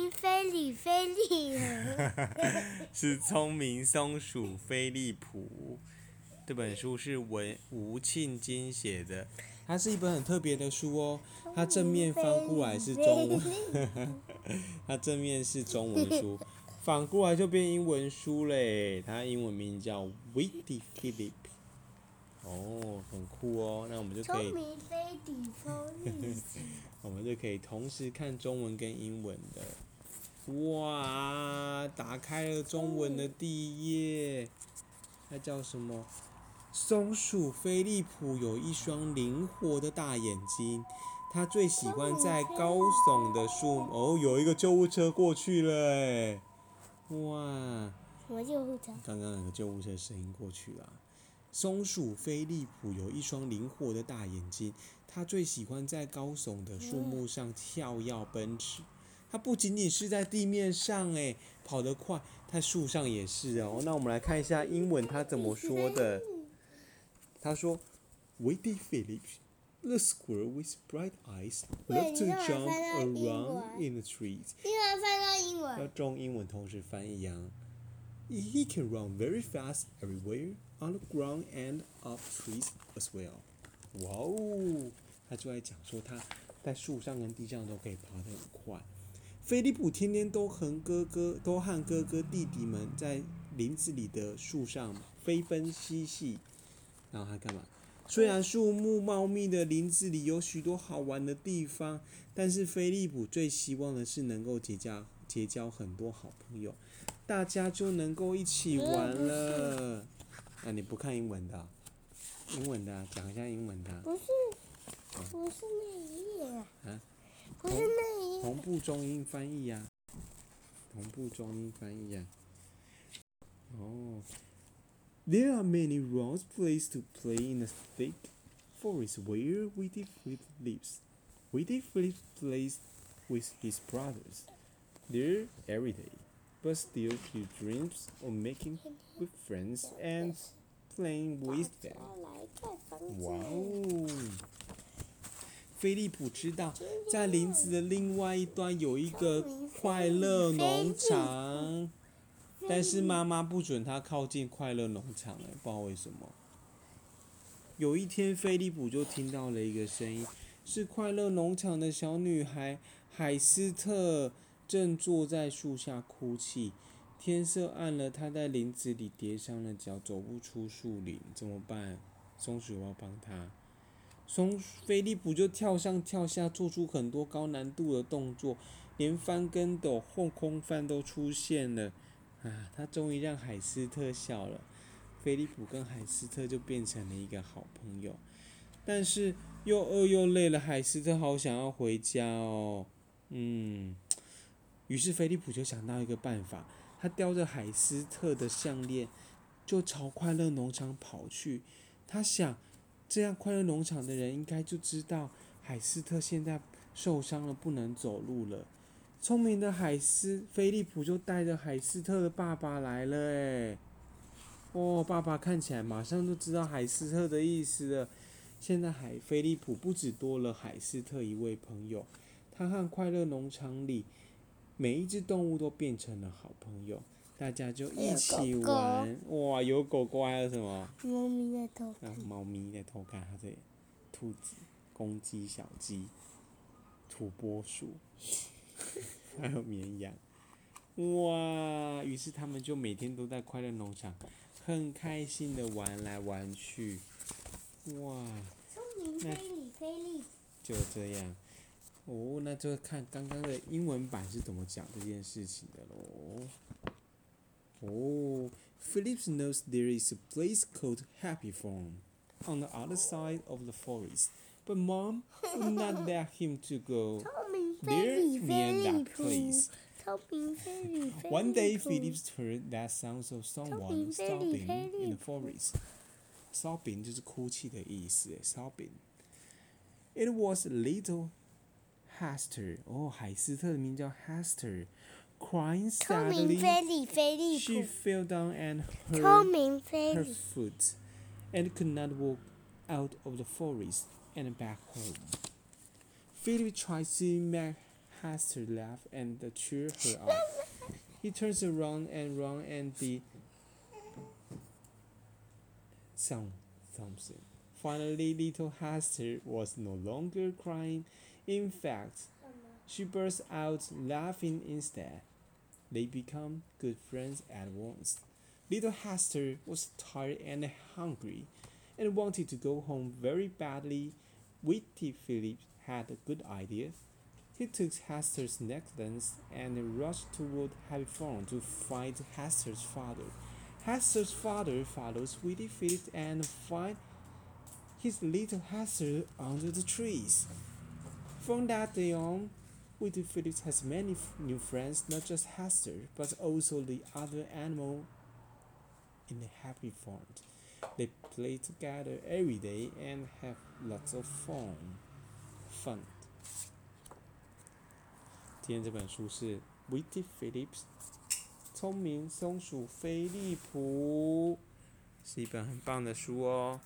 明菲利菲利，是聪明松鼠飞利浦。这本书是文吴庆金写的，它是一本很特别的书哦。它正面翻过来是中文，它正面是中文书，反过来就变英文书嘞。它英文名叫《Witty Philip》。哦，很酷哦。那我们就可以，我们就可以同时看中文跟英文的。哇，打开了中文的第一页，它叫什么？松鼠飞利浦有一双灵活的大眼睛，它最喜欢在高耸的树。哦，有一个救护车过去了，哎，哇！什么救护车？刚刚那个救护车声音过去了。松鼠飞利浦有一双灵活的大眼睛，它最喜欢在高耸的树木上跳跃奔驰。它不仅仅是在地面上，哎，跑得快，它树上也是哦。那我们来看一下英文，它怎么说的？他说：“Witty Philip, the squirrel with bright eyes, loved to jump around in the trees。”英文翻到英文要，中英文同时翻译啊。He can run very fast everywhere on the ground and up trees as well。哇哦，他就在讲说他在树上跟地上都可以爬得很快。菲利普天天都和哥哥都和哥哥弟弟们在林子里的树上飞奔嬉戏。然后他干嘛？虽然树木茂密的林子里有许多好玩的地方，但是菲利普最希望的是能够结交结交很多好朋友，大家就能够一起玩了。啊，你不看英文的啊、英文的啊、讲一下英文的啊、不是，不是那一页啊啊，不是那一页，同步中英翻译呀、同步中英翻译呀、哦，There are many round places to play in the thick forest where Witty Flip lives. Witty Flip plays with his brothers there every day, but still he dreams of making with friends and playing with them. 要来盖房子。哇哦！ 菲利普知道，在林子的另外一端有一个快乐农场，但是妈妈不准他靠近快乐农场，哎，不知道为什么。有一天，菲利普就听到了一个声音，是快乐农场的小女孩海斯特正坐在树下哭泣。天色暗了，她在林子里跌伤了脚，走不出树林，怎么办？松鼠要帮她。从菲利普就跳上跳下，做出很多高难度的动作，连翻跟斗、后空翻都出现了。啊，他终于让海斯特笑了。菲利普跟海斯特就变成了一个好朋友。但是又饿又累了，海斯特好想要回家哦。嗯，于是菲利普就想到一个办法，他叼着海斯特的项链，就朝快乐农场跑去。他想，这样快乐农场的人应该就知道海斯特现在受伤了，不能走路了。聪明的海斯菲利普就带着海斯特的爸爸来了，哎，哦，爸爸看起来马上就知道海斯特的意思了。现在海菲利普不止多了海斯特一位朋友，他和快乐农场里每一只动物都变成了好朋友，大家就一起玩。哇，有狗狗还有什么？猫咪在偷看猫咪在偷看它的兔子、公鸡、小鸡、土拨鼠，还有绵羊。哇！于是他们就每天都在快乐农场，很开心的玩来玩去。哇！聪明菲利菲利，就这样。哦，那就看刚刚的英文版是怎么讲这件事情的喽。哦，Phillips knows there is a place called Happy Farm on the other side of the forest, but Mom would not let him to go 聪明菲 there 利菲 near 利 that 普， place. 聪明菲利菲利 One day, 普 Phillips heard that sounds of someone sobbing in the forest. Sobbing 就是哭泣的意思诶，sobbing. It was little Hester. 哦，海斯特的名叫 Hester. Crying sadly, she fell down and hurt her foot and could not walk out of the forest and back home. Philip tries to make Hester laugh and cheer her up. He turns around and round and the sound something. Finally, little Hester was no longer crying. In fact, she burst out laughing instead. They become good friends at once. Little Hester was tired and hungry and wanted to go home very badly. Witty Philip had a good idea. He took Hester's necklace and rushed toward Happy Farm to find Hester's father. Hester's father follows Witty Philip and finds his little Hester under the trees. From that day on, Witty Philip has many new friends, not just Hester, but also the other animal in the happy farm. They play together every day and have lots of fun. Fun. 今天这本书是 Witty Phillips，聪明松鼠菲利普，是一本很棒的书哦。